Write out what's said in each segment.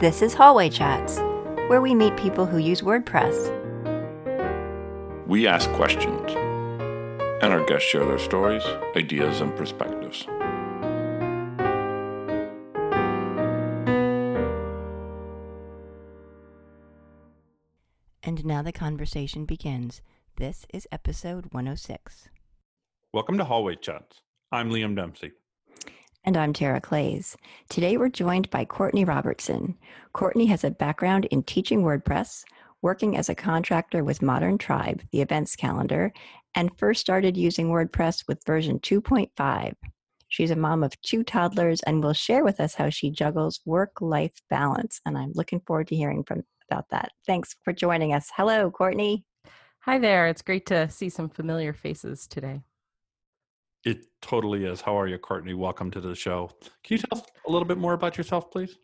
This is Hallway Chats, where we meet people who use WordPress. We ask questions, and our guests share their stories, ideas, and perspectives. And now the conversation begins. This is episode 106. Welcome to Hallway Chats. I'm Liam Dempsey. And I'm Tara Claeys. Today we're joined by Courtney Robertson. Courtney has a background in teaching WordPress, working as a contractor with Modern Tribe, the events calendar, and first started using WordPress with version 2.5. She's a mom of two toddlers and will share with us how she juggles work life balance. And I'm looking forward to hearing from about that. Thanks for joining us. Hello, Courtney. Hi there. It's great to see some familiar faces today. It totally is. How are you, Courtney? Welcome to the show. Can you tell us a little bit more about yourself, please?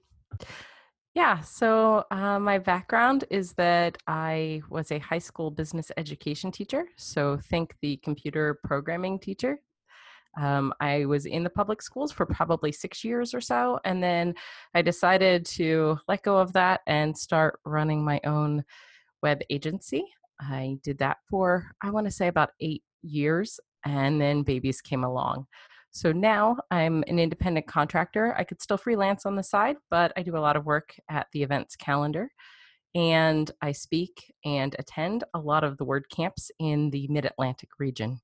Yeah, so uh, my background is that I was a high school business education teacher. So think the computer programming teacher. Um, I was in the public schools for probably six years or so. And then I decided to let go of that and start running my own web agency. I did that for, I want to say, about eight years and then babies came along. So now I'm an independent contractor. I could still freelance on the side, but I do a lot of work at the events calendar. And I speak and attend a lot of the WordCamps in the mid Atlantic region.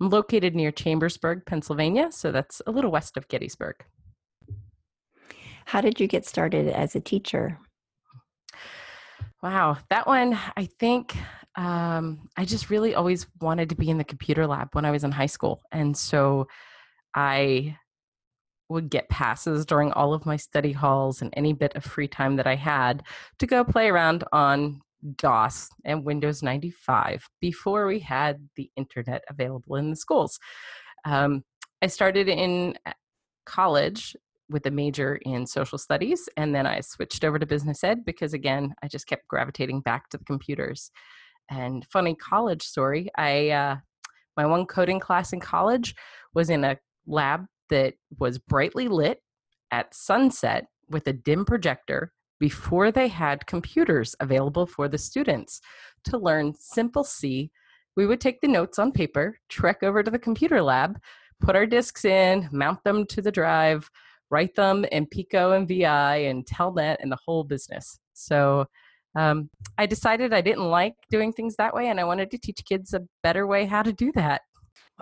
I'm located near Chambersburg, Pennsylvania, so that's a little west of Gettysburg. How did you get started as a teacher? Wow, that one, I think um, I just really always wanted to be in the computer lab when I was in high school. And so I would get passes during all of my study halls and any bit of free time that I had to go play around on DOS and Windows 95 before we had the internet available in the schools. Um, I started in uh, college with a major in social studies, and then I switched over to business ed because, again, I just kept gravitating back to the computers. And funny college story, I uh, my one coding class in college was in a lab that was brightly lit at sunset with a dim projector before they had computers available for the students to learn simple C. We would take the notes on paper, trek over to the computer lab, put our disks in, mount them to the drive, write them in Pico and VI and Telnet and the whole business. So um, I decided I didn't like doing things that way and I wanted to teach kids a better way how to do that.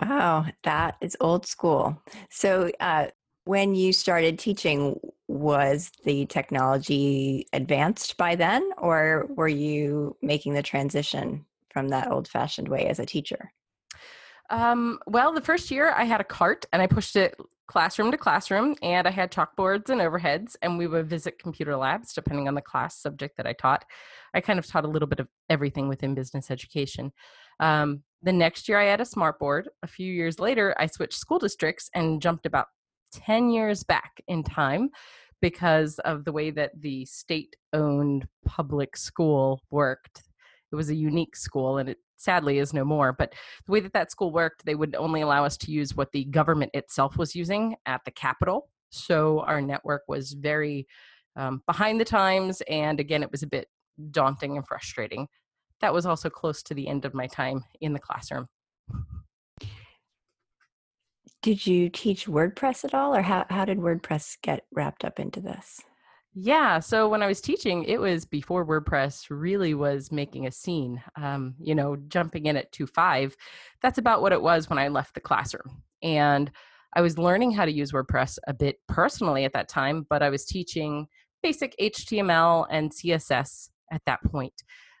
Wow, that is old school. So, uh, when you started teaching, was the technology advanced by then, or were you making the transition from that old fashioned way as a teacher? Um, well, the first year I had a cart and I pushed it classroom to classroom, and I had chalkboards and overheads, and we would visit computer labs depending on the class subject that I taught. I kind of taught a little bit of everything within business education. Um, the next year, I had a smart board. A few years later, I switched school districts and jumped about 10 years back in time because of the way that the state owned public school worked. It was a unique school and it sadly is no more. But the way that that school worked, they would only allow us to use what the government itself was using at the Capitol. So our network was very um, behind the times. And again, it was a bit daunting and frustrating. That was also close to the end of my time in the classroom. Did you teach WordPress at all, or how, how did WordPress get wrapped up into this? Yeah. So when I was teaching, it was before WordPress really was making a scene. Um, you know, jumping in at 2.5, that's about what it was when I left the classroom. And I was learning how to use WordPress a bit personally at that time, but I was teaching basic HTML and CSS at that point.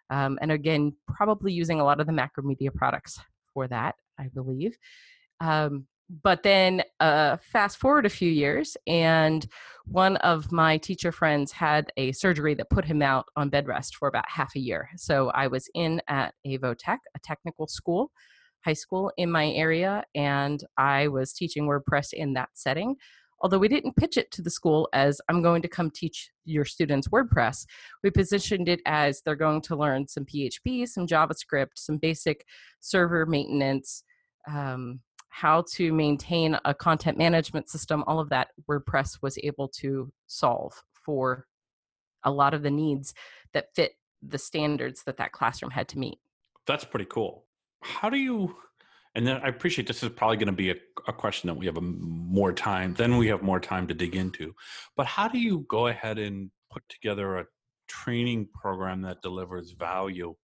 Um, and again, probably using a lot of the Macromedia products for that, I believe. Um, but then uh, fast forward a few years and one of my teacher friends had a surgery that put him out on bed rest for about half a year. So i was in at avotech a technical school high school in my area and i was teaching wordpress in that setting. Although we didn't pitch it to the school as i'm going to come teach your students wordpress we positioned it as they're going to learn some php some javascript some basic server maintenance um, how to maintain a content management system, all of that WordPress was able to solve for a lot of the needs that fit the standards that that classroom had to meet. That's pretty cool. How do you and then I appreciate this is probably going to be a, a question that we have a, more time, then we have more time to dig into. But how do you go ahead and put together a training program that delivers value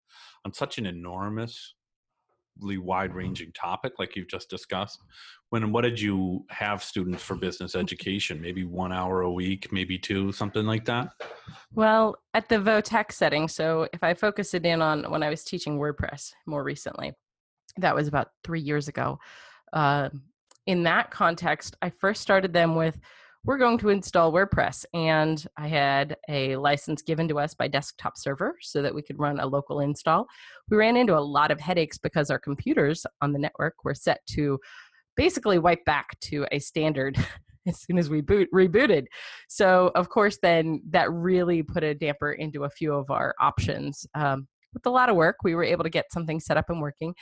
on such an enormous wide ranging topic like you've just discussed. When what did you have students for business education? Maybe one hour a week maybe two something like that? Well at the votech setting so if i focus it in on when i was teaching wordpress more recently that was about three years ago uh, in that context i first started them with we're going to install WordPress. And I had a license given to us by DesktopServer so that we could run a local install. We ran into a lot of headaches because our computers on the network were set to basically wipe back to a standard as soon as we boot rebooted. So of course, then that really put a damper into a few of our options. Um, with a lot of work, we were able to get something set up and working.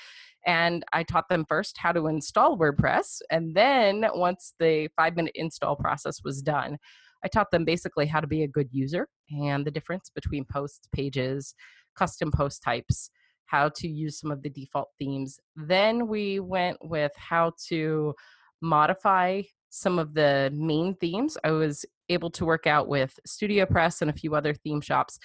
And I taught them first how to install WordPress. And then once the five minute install process was done, I taught them basically how to be a good user and the difference between posts, pages, custom post types, how to use some of the default themes. Then we went with how to modify some of the main themes. I was able to work out with StudioPress and a few other theme shops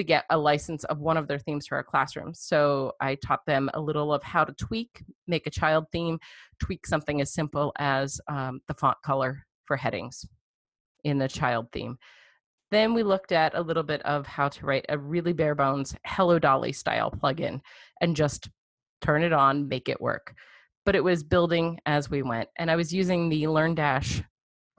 to get a license of one of their themes for our classrooms. So I taught them a little of how to tweak, make a child theme, tweak something as simple as um, the font color for headings in the child theme. Then we looked at a little bit of how to write a really bare bones Hello Dolly style plugin and just turn it on, make it work. But it was building as we went. And I was using the LearnDash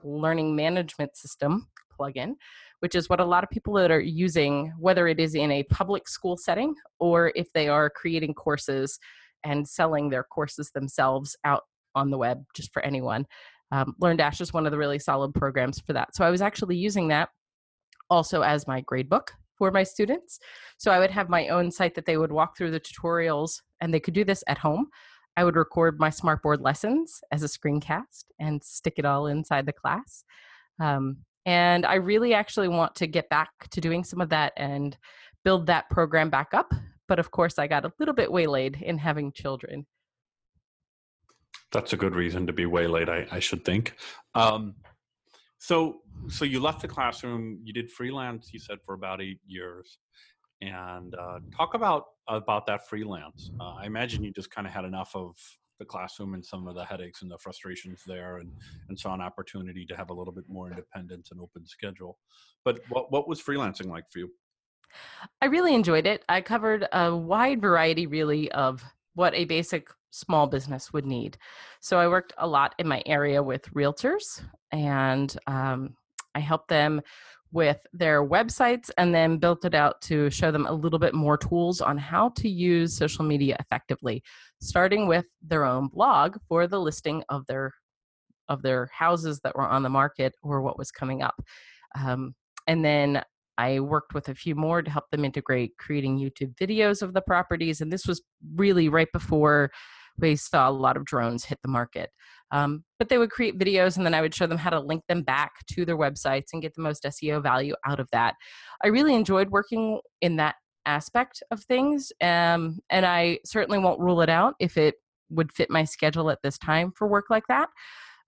learning management system plugin, which is what a lot of people that are using, whether it is in a public school setting or if they are creating courses and selling their courses themselves out on the web just for anyone. Um, LearnDash is one of the really solid programs for that. So I was actually using that also as my gradebook for my students. So I would have my own site that they would walk through the tutorials and they could do this at home. I would record my smartboard lessons as a screencast and stick it all inside the class. Um, and I really actually want to get back to doing some of that and build that program back up. But of course, I got a little bit waylaid in having children. That's a good reason to be waylaid, I, I should think. Um, so, so you left the classroom. You did freelance. You said for about eight years, and uh, talk about about that freelance. Uh, I imagine you just kind of had enough of the classroom and some of the headaches and the frustrations there and, and saw an opportunity to have a little bit more independence and open schedule. But what, what was freelancing like for you? I really enjoyed it. I covered a wide variety, really, of what a basic small business would need. So I worked a lot in my area with realtors and um, I helped them with their websites and then built it out to show them a little bit more tools on how to use social media effectively starting with their own blog for the listing of their of their houses that were on the market or what was coming up. Um, and then i worked with a few more to help them integrate creating youtube videos of the properties and this was really right before we saw a lot of drones hit the market um, but they would create videos and then I would show them how to link them back to their websites and get the most SEO value out of that. I really enjoyed working in that aspect of things. Um, and I certainly won't rule it out if it would fit my schedule at this time for work like that.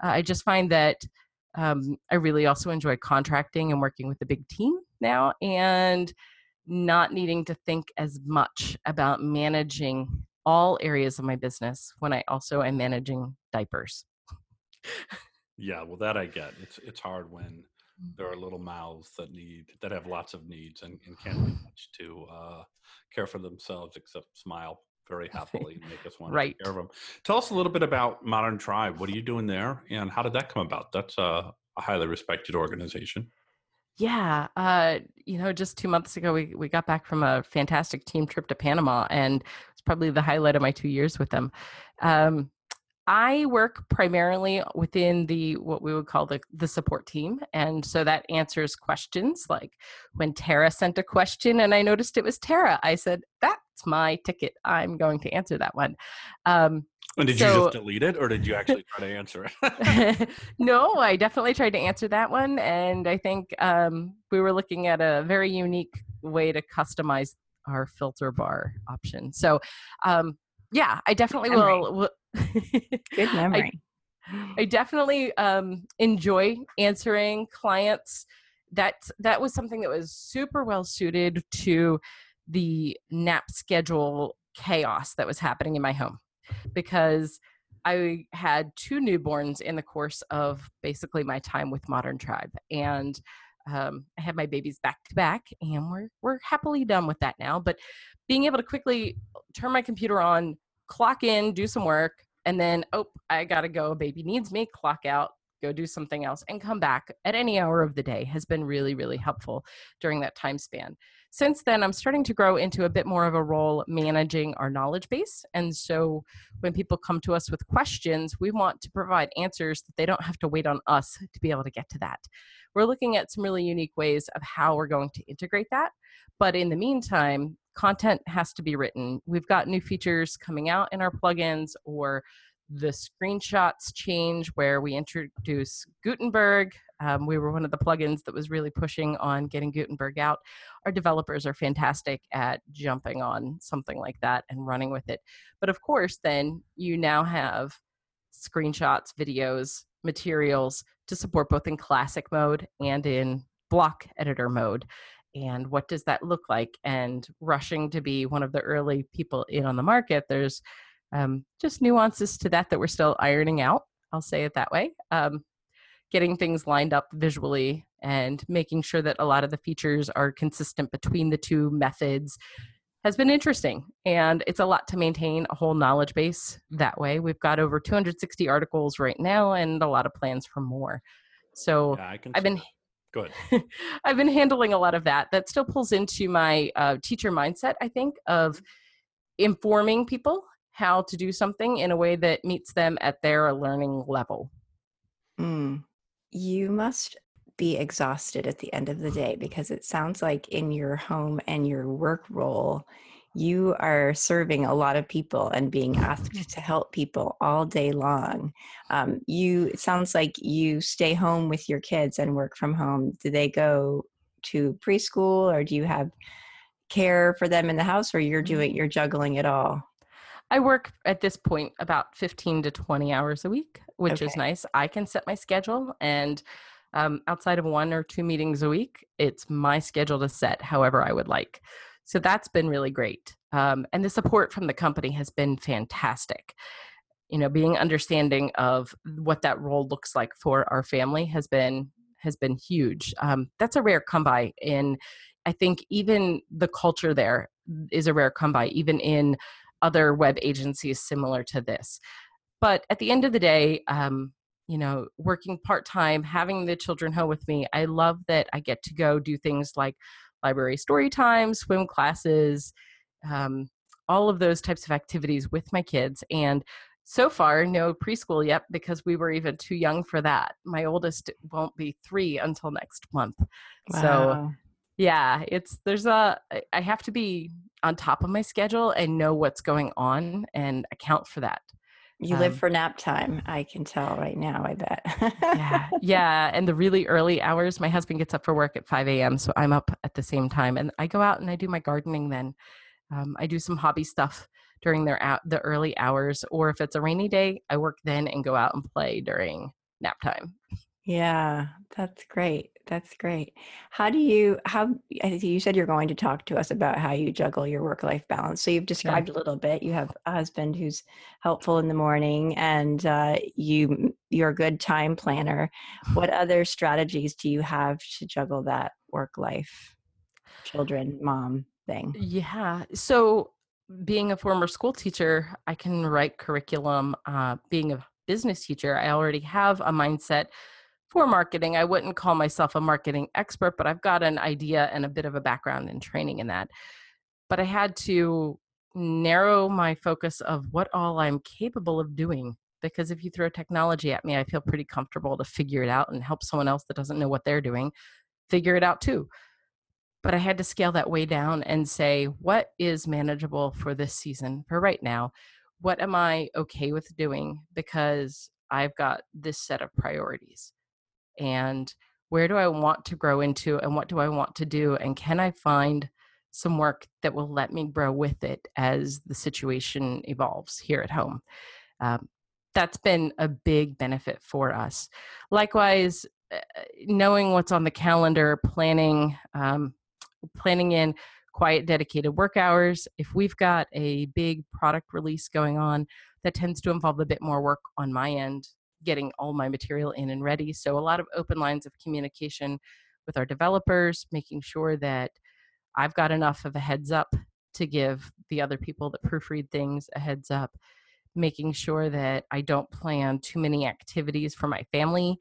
Uh, I just find that um, I really also enjoy contracting and working with a big team now and not needing to think as much about managing all areas of my business when I also am managing diapers yeah, well, that I get. It's it's hard when there are little mouths that need that have lots of needs and, and can't do much to uh, care for themselves except smile very happily and make us want to take care of them. Tell us a little bit about Modern Tribe. What are you doing there, and how did that come about? That's a, a highly respected organization. Yeah, uh, you know, just two months ago, we we got back from a fantastic team trip to Panama, and it's probably the highlight of my two years with them. Um, I work primarily within the what we would call the the support team, and so that answers questions like when Tara sent a question and I noticed it was Tara, I said that's my ticket. I'm going to answer that one. Um, and did so, you just delete it or did you actually try to answer it? no, I definitely tried to answer that one. And I think um, we were looking at a very unique way to customize our filter bar option. So, um, yeah, I definitely will. will Good memory. I, I definitely um, enjoy answering clients. That that was something that was super well suited to the nap schedule chaos that was happening in my home because I had two newborns in the course of basically my time with Modern Tribe, and um, I had my babies back to back, and we're we're happily done with that now. But being able to quickly turn my computer on, clock in, do some work, and then oh, I gotta go. Baby needs me. Clock out, go do something else, and come back at any hour of the day has been really really helpful during that time span since then, I'm starting to grow into a bit more of a role managing our knowledge base. And so when people come to us with questions, we want to provide answers that they don't have to wait on us to be able to get to that. We're looking at some really unique ways of how we're going to integrate that. But in the meantime, content has to be written. We've got new features coming out in our plugins or the screenshots change where we introduce Gutenberg. Um, we were one of the plugins that was really pushing on getting Gutenberg out. Our developers are fantastic at jumping on something like that and running with it. But of course, then you now have screenshots, videos, materials to support both in classic mode and in block editor mode. And what does that look like? And rushing to be one of the early people in on the market, there's um, just nuances to that that we're still ironing out. I'll say it that way. Um, getting things lined up visually and making sure that a lot of the features are consistent between the two methods has been interesting and it's a lot to maintain a whole knowledge base that way we've got over 260 articles right now and a lot of plans for more so yeah, i've been good i've been handling a lot of that that still pulls into my uh, teacher mindset i think of informing people how to do something in a way that meets them at their learning level. Mm. You must be exhausted at the end of the day because it sounds like in your home and your work role, you are serving a lot of people and being asked to help people all day long. Um, you it sounds like you stay home with your kids and work from home. Do they go to preschool or do you have care for them in the house or you're doing mm. you're juggling it all? I work at this point about 15 to 20 hours a week, which okay. is nice. I can set my schedule and um, outside of one or two meetings a week, it's my schedule to set however I would like. So that's been really great. Um, and the support from the company has been fantastic. You know, being understanding of what that role looks like for our family has been has been huge. Um, that's a rare come by in I think even the culture there is a rare come by, even in other web agencies similar to this. But at the end of the day, um, you know, working part time, having the children home with me, I love that I get to go do things like library story time, swim classes, um, all of those types of activities with my kids. And so far, no preschool yet because we were even too young for that. My oldest won't be three until next month. Wow. So yeah it's there's a i have to be on top of my schedule and know what's going on and account for that you um, live for nap time i can tell right now i bet. Yeah yeah and the really early hours my husband gets up for work at 5 a.m so i'm up at the same time and i go out and i do my gardening then. Um, i do some hobby stuff during their out the early hours or if it's a rainy day i work then and go out and play during nap time yeah, that's great. That's great. How do you how you said you're going to talk to us about how you juggle your work life balance. So you've described yeah. a little bit. You have a husband who's helpful in the morning, and uh, you you're a good time planner. What other strategies do you have to juggle that work life, children, mom thing? Yeah. So being a former school teacher, I can write curriculum. Uh, being a business teacher, I already have a mindset for marketing. I wouldn't call myself a marketing expert, but I've got an idea and a bit of a background in training in that. But I had to narrow my focus of what all I'm capable of doing. Because if you throw technology at me, I feel pretty comfortable to figure it out and help someone else that doesn't know what they're doing figure it out too. but I had to scale that way down and say, what is manageable for this season for right now? What am I okay with doing? Because I've got this set of priorities. And where do I want to grow into and what do I want to do? And can I find some work that will let me grow with it as the situation evolves here at home? Um, that's been a big benefit for us. Likewise, uh, knowing what's on the calendar, planning, um, planning in quiet, dedicated work hours. If we've got a big product release going on, that tends to involve a bit more work on my end, getting all my material in and ready. So, a lot of open lines of communication with our developers, making sure that I've got enough of a heads up to give the other people that proofread things a heads up, making sure that I don't plan too many activities for my family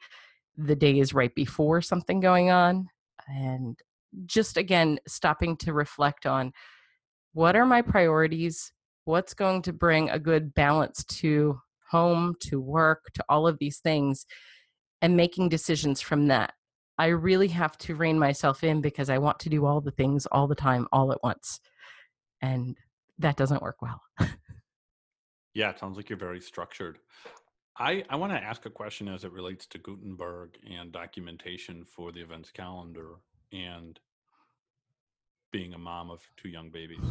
the days right before something going on. And just again, stopping to reflect on what are my priorities? What's going to bring a good balance to home, to work, to all of these things, and making decisions from that. I really have to rein myself in because I want to do all the things all the time, all at once. And that doesn't work well. yeah, it sounds like you're very structured. I, I want to ask a question as it relates to Gutenberg and documentation for the events calendar and being a mom of two young babies.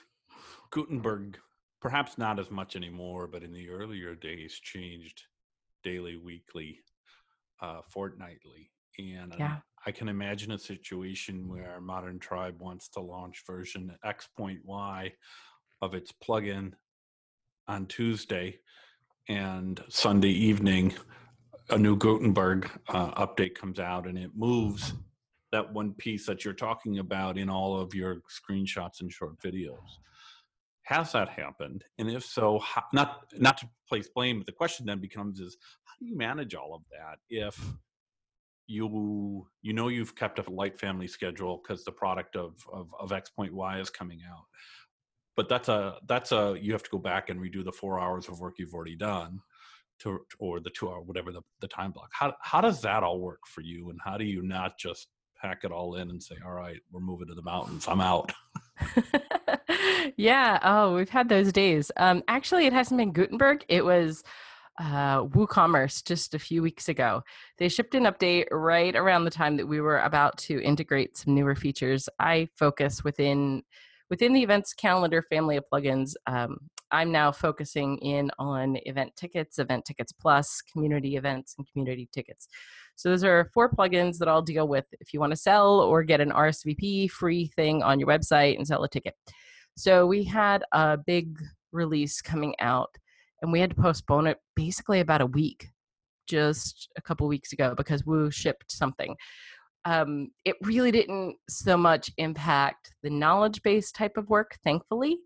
Gutenberg, perhaps not as much anymore, but in the earlier days, changed daily, weekly, uh, fortnightly. And yeah. I can imagine a situation where Modern Tribe wants to launch version X.Y of its plugin on Tuesday, and Sunday evening, a new Gutenberg uh, update comes out and it moves that one piece that you're talking about in all of your screenshots and short videos. Has that happened? And if so, how, not not to place blame, but the question then becomes is how do you manage all of that if you you know you've kept a light family schedule because the product of, of of X point Y is coming out, but that's a that's a you have to go back and redo the four hours of work you've already done, to or the two hour whatever the the time block. How how does that all work for you, and how do you not just pack it all in and say, all right, we're moving to the mountains. I'm out. yeah. Oh, we've had those days. Um, actually, it hasn't been Gutenberg. It was uh, WooCommerce just a few weeks ago. They shipped an update right around the time that we were about to integrate some newer features. I focus within within the events calendar family of plugins. Um, I'm now focusing in on event tickets, event tickets plus, community events, and community tickets. So those are four plugins that I'll deal with if you want to sell or get an RSVP free thing on your website and sell a ticket. So we had a big release coming out and we had to postpone it basically about a week just a couple weeks ago because Woo shipped something. Um, it really didn't so much impact the knowledge base type of work, thankfully.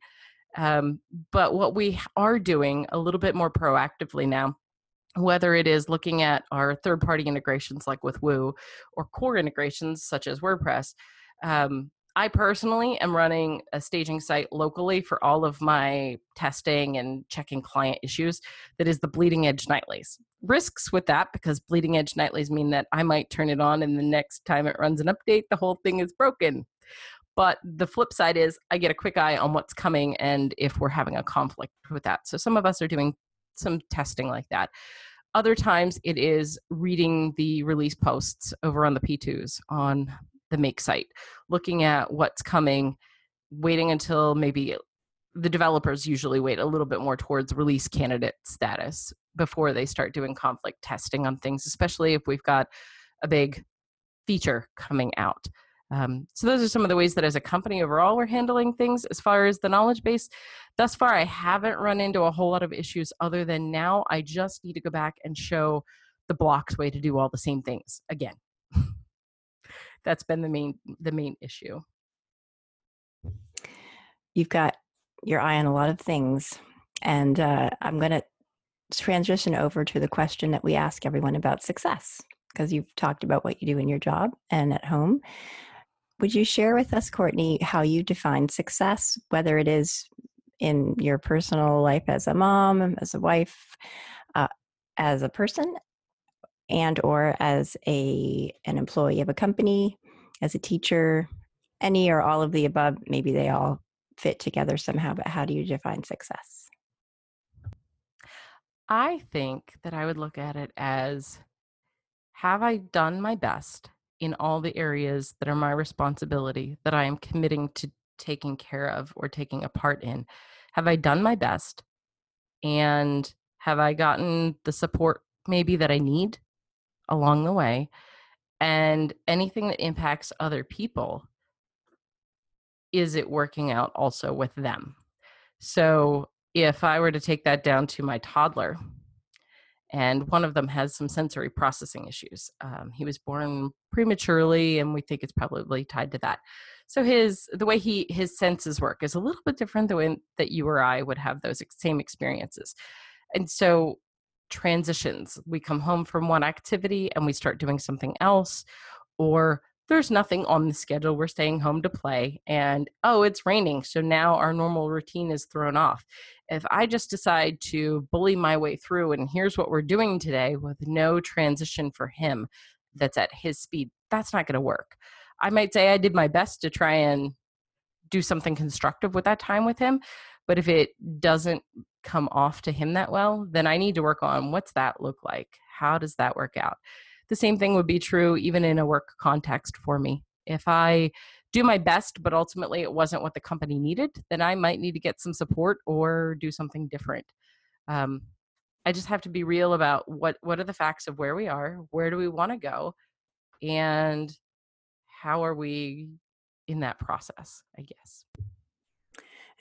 Um, but what we are doing a little bit more proactively now, whether it is looking at our third party integrations like with Woo or core integrations such as WordPress, um, I personally am running a staging site locally for all of my testing and checking client issues that is the bleeding edge nightlies. Risks with that because bleeding edge nightlies mean that I might turn it on and the next time it runs an update, the whole thing is broken. But the flip side is I get a quick eye on what's coming and if we're having a conflict with that. So some of us are doing some testing like that. Other times it is reading the release posts over on the P2s on the make site, looking at what's coming, waiting until maybe the developers usually wait a little bit more towards release candidate status before they start doing conflict testing on things, especially if we've got a big feature coming out. Um, so those are some of the ways that as a company overall we're handling things as far as the knowledge base. Thus far, I haven't run into a whole lot of issues other than now I just need to go back and show the blocks way to do all the same things again. That's been the main the main issue. You've got your eye on a lot of things, and uh, I'm going to transition over to the question that we ask everyone about success because you've talked about what you do in your job and at home. Would you share with us, Courtney, how you define success, whether it is in your personal life as a mom, as a wife, uh, as a person, and or as a an employee of a company, as a teacher, any or all of the above, maybe they all fit together somehow, but how do you define success? I think that I would look at it as have I done my best in all the areas that are my responsibility that I am committing to taking care of or taking a part in? Have I done my best? And have I gotten the support maybe that I need along the way? And anything that impacts other people, is it working out also with them? So if I were to take that down to my toddler, and one of them has some sensory processing issues. Um, he was born prematurely, and we think it's probably tied to that. So his the way he his senses work is a little bit different the way that you or I would have those same experiences, and so transitions. We come home from one activity and we start doing something else, or there's nothing on the schedule. We're staying home to play, and oh, it's raining. So now our normal routine is thrown off. If I just decide to bully my way through, and here's what we're doing today with no transition for him that's at his speed, that's not going to work. I might say I did my best to try and do something constructive with that time with him. But if it doesn't come off to him that well, then I need to work on what's that look like? How does that work out? The same thing would be true even in a work context for me. If I do my best, but ultimately it wasn't what the company needed, then I might need to get some support or do something different. Um, I just have to be real about what what are the facts of where we are, where do we want to go, and how are we in that process. I guess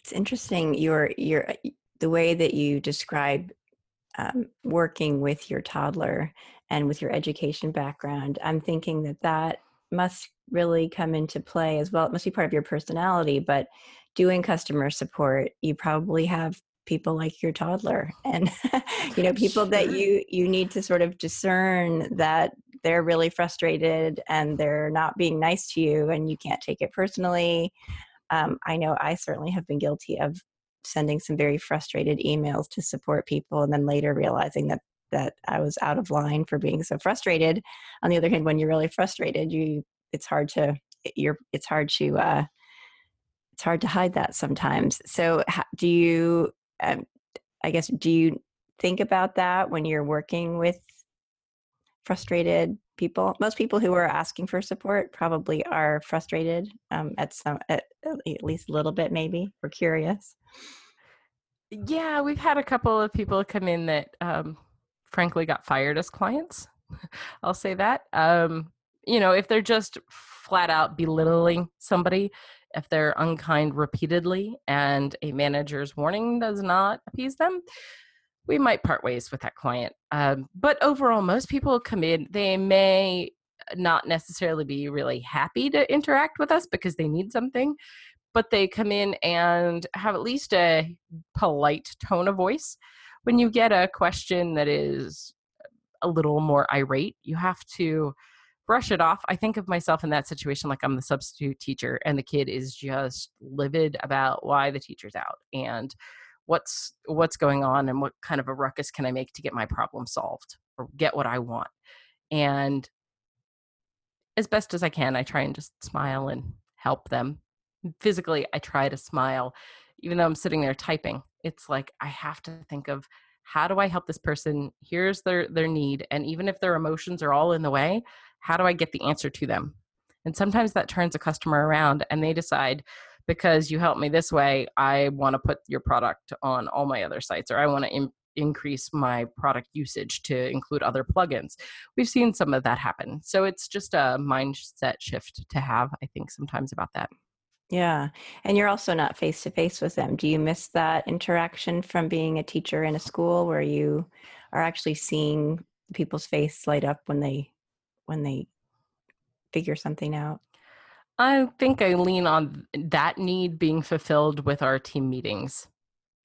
it's interesting your your uh, the way that you describe um, working with your toddler and with your education background, I'm thinking that that must really come into play as well. It must be part of your personality, but doing customer support, you probably have people like your toddler and you know people that you you need to sort of discern that they're really frustrated and they're not being nice to you and you can't take it personally um, i know i certainly have been guilty of sending some very frustrated emails to support people and then later realizing that that I was out of line for being so frustrated. On the other hand, when you're really frustrated, you it's hard to you're it's hard to uh, it's hard to hide that sometimes. So, do you? Um, I guess do you think about that when you're working with frustrated people? Most people who are asking for support probably are frustrated um, at some at, at least a little bit, maybe. We're curious. Yeah, we've had a couple of people come in that um, frankly got fired as clients. I'll say that. Um, you know, if they're just flat out belittling somebody, if they're unkind repeatedly and a manager's warning does not appease them, we might part ways with that client. Um, but overall, most people come in, they may not necessarily be really happy to interact with us because they need something, but they come in and have at least a polite tone of voice when you get a question that is a little more irate, you have to brush it off. I think of myself in that situation like I'm the substitute teacher and the kid is just livid about why the teacher's out and what's what's going on and what kind of a ruckus can I make to get my problem solved or get what I want. And as best as I can, I try and just smile and help them. Physically, I try to smile even though I'm sitting there typing it's like i have to think of how do i help this person here's their their need and even if their emotions are all in the way how do i get the answer to them and sometimes that turns a customer around and they decide because you help me this way i want to put your product on all my other sites or i want to Im- increase my product usage to include other plugins we've seen some of that happen so it's just a mindset shift to have i think sometimes about that yeah. And you're also not face to face with them. Do you miss that interaction from being a teacher in a school where you are actually seeing people's face light up when they when they figure something out? I think I lean on that need being fulfilled with our team meetings.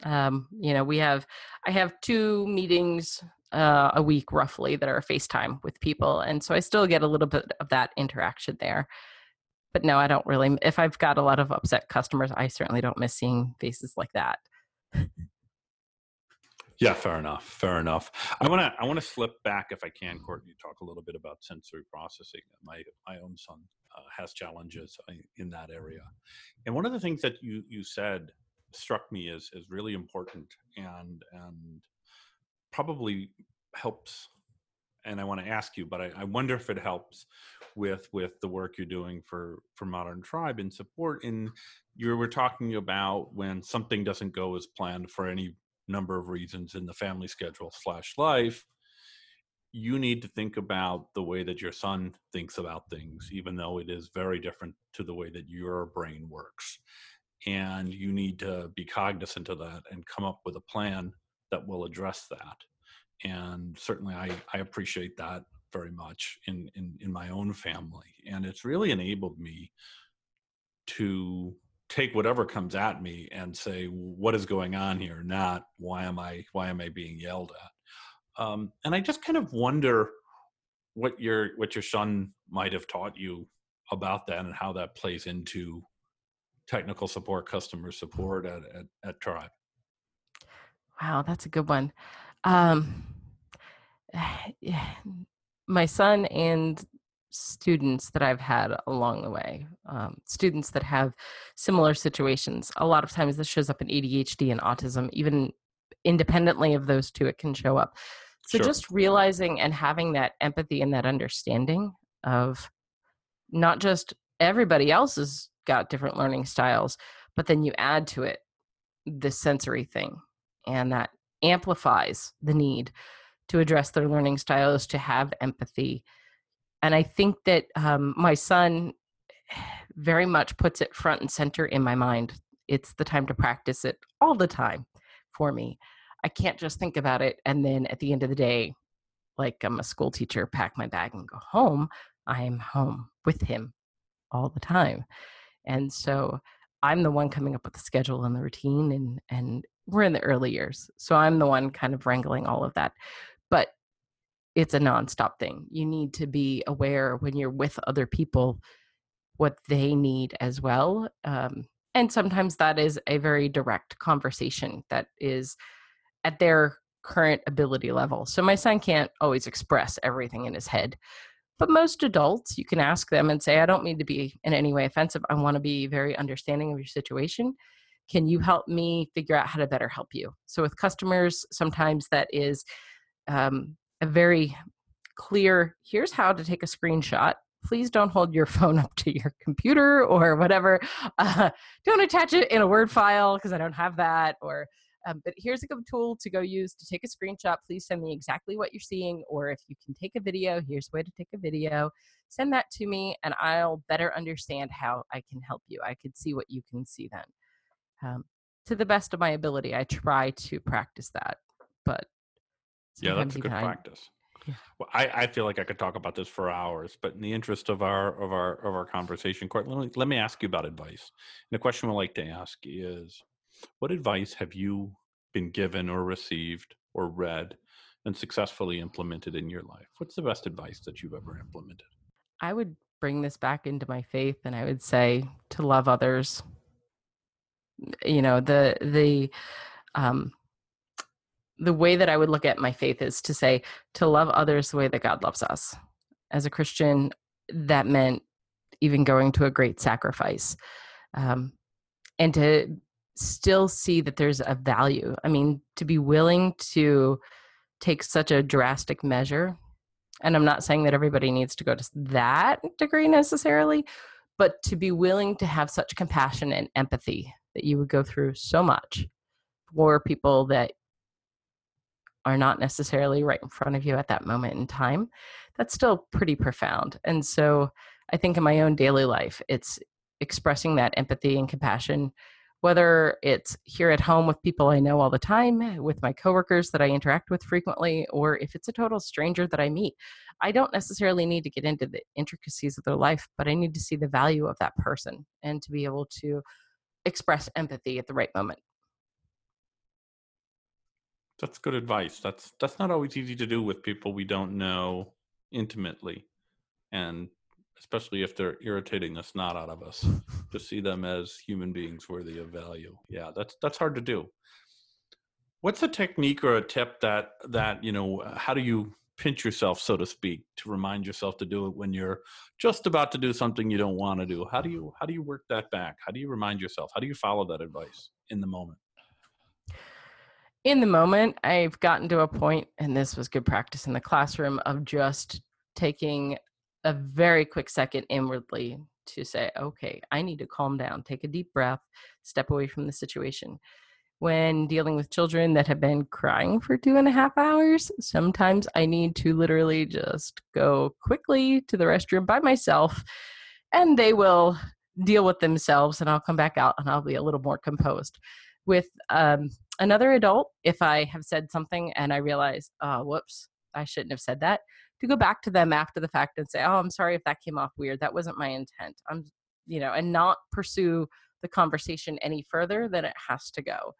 Um, you know, we have I have two meetings uh, a week roughly that are FaceTime with people, and so I still get a little bit of that interaction there but no, I don't really. If I've got a lot of upset customers, I certainly don't miss seeing faces like that. Yeah, fair enough. Fair enough. I want to I want to slip back if I can, Courtney, talk a little bit about sensory processing. My my own son has challenges uh, in that area. And one of the things that you you said struck me as is really important and and probably helps. And I want to ask you, but I, I wonder if it helps with with the work you're doing for for Modern Tribe and support. And you were talking about when something doesn't go as planned for any number of reasons in the family schedule slash life you need to think about the way that your son thinks about things, even though it is very different to the way that your brain works. And you need to be cognizant of that and come up with a plan that will address that. And certainly, I, I appreciate that very much in, in, in my own family. And it's really enabled me to take whatever comes at me and say, what is going on here? Not why am I, why am I being yelled at? Um, and I just kind of wonder what your what your son might have taught you about that and how that plays into technical support, customer support at at, at Tribe. Wow, that's a good one. Um, my son and students that I've had along the way, um, students that have similar situations. A lot of times, this shows up in ADHD and autism. Even independently of those two, it can show up. So sure. just realizing and having that empathy and that understanding of not just everybody else has got different learning styles, but then you add to it the sensory thing and that amplifies the need to address their learning styles to have empathy. And i think that um, my son very much puts it front and center in my mind. It's the time to practice it all the time for me I can't just think about it and then at the end of the day, like I'm a school teacher, pack my bag and go home. I'm home with him all the time. And so I'm the one coming up with the schedule and the routine and and we're in the early years. So I'm the one kind of wrangling all of that. But it's a nonstop thing. You need to be aware when you're with other people what they need as well. Um, and sometimes that is a very direct conversation that is at their current ability level. So my son can't always express everything in his head. But most adults, you can ask them and say, I don't mean to be in any way offensive. I want to be very understanding of your situation. Can you help me figure out how to better help you? So, with customers, sometimes that is um, a very clear here's how to take a screenshot. Please don't hold your phone up to your computer or whatever. Uh, don't attach it in a Word file because I don't have that. Or um, but here's a good tool to go use to take a screenshot. Please send me exactly what you're seeing, or if you can take a video, here's a way to take a video. Send that to me, and I'll better understand how I can help you. I could see what you can see then. Um, to the best of my ability, I try to practice that, but yeah, that's a good practice. Yeah. Well, I, I feel like I could talk about this for hours, but in the interest of our of our of our conversation, Court, let me, let me ask you about advice. And the question we like to ask is, what advice have you been given or received or read and successfully implemented in your life? What's the best advice that you've ever implemented? I would bring this back into my faith and I would say to love others. You know, the the um the way that I would look at my faith is to say to love others the way that God loves us. As a Christian, that meant even going to a great sacrifice. Um, and to still see that there's a value. I mean, to be willing to take such a drastic measure, and I'm not saying that everybody needs to go to that degree necessarily, but to be willing to have such compassion and empathy that you would go through so much for people that are not necessarily right in front of you at that moment in time, that's still pretty profound. And so I think in my own daily life, it's expressing that empathy and compassion whether it's here at home with people I know all the time, eh, with my coworkers that I interact with frequently, or if it's a total stranger that I meet. I don't necessarily need to get into the intricacies of their life, but I need to see the value of that person and to be able to express empathy at the right moment. That's good advice. That's that's not always easy to do with people we don't know intimately. And especially if they're irritating the snot out of us, to see them as human beings worthy of value. Yeah, that's that's hard to do. What's a technique or a tip that that you know? Uh, how do you pinch yourself, so to speak, to remind yourself to do it when you're just about to do something you don't want to do? How do you how do you work that back? How do you remind yourself? How do you follow that advice in the moment? In the moment, I've gotten to a point, and this was good practice in the classroom, of just taking a very quick second inwardly to say, okay, I need to calm down, take a deep breath, step away from the situation when dealing with children that have been crying for two and a half hours, sometimes I need to literally just go quickly to the restroom by myself and they will deal with themselves and I'll come back out and I'll be a little more composed. With um, another adult, if I have said something and I realize, oh, whoops, I shouldn't have said that, to go back to them after the fact and say, oh, I'm sorry if that came off weird. That wasn't my intent. I'm, you know, and not pursue the conversation any further than it has to go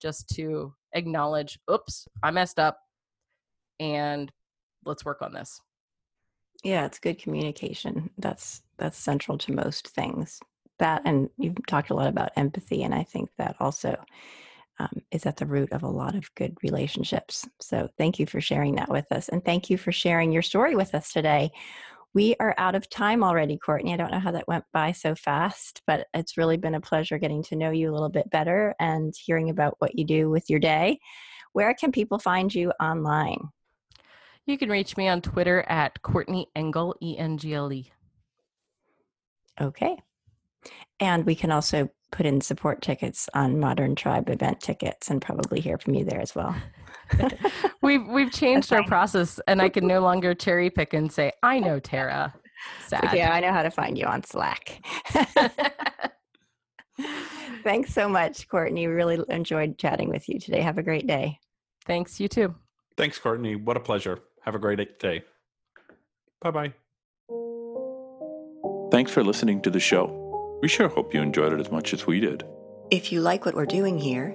just to acknowledge, oops, I messed up and let's work on this. Yeah, it's good communication. That's that's central to most things. That and you've talked a lot about empathy, and I think that also um, is at the root of a lot of good relationships. So thank you for sharing that with us, and thank you for sharing your story with us today. We are out of time already, Courtney. I don't know how that went by so fast, but it's really been a pleasure getting to know you a little bit better and hearing about what you do with your day. Where can people find you online? You can reach me on Twitter at Courtney Engle, E N G L E. Okay. And we can also put in support tickets on Modern Tribe event tickets and probably hear from you there as well. we've we've changed our process, and I can no longer cherry pick and say, "I know Tara." Sad. yeah, I know how to find you on Slack. Thanks so much, Courtney. Really enjoyed chatting with you today. Have a great day. Thanks. You too. Thanks, Courtney. What a pleasure. Have a great day. Bye bye. Thanks for listening to the show. We sure hope you enjoyed it as much as we did. If you like what we're doing here,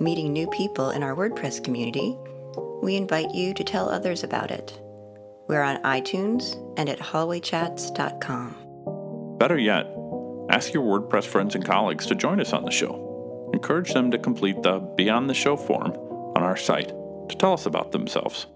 meeting new people in our WordPress community, we invite you to tell others about it. We're on iTunes and at hallwaychats.com. Better yet, ask your WordPress friends and colleagues to join us on the show. Encourage them to complete the Be on the Show form on our site to tell us about themselves.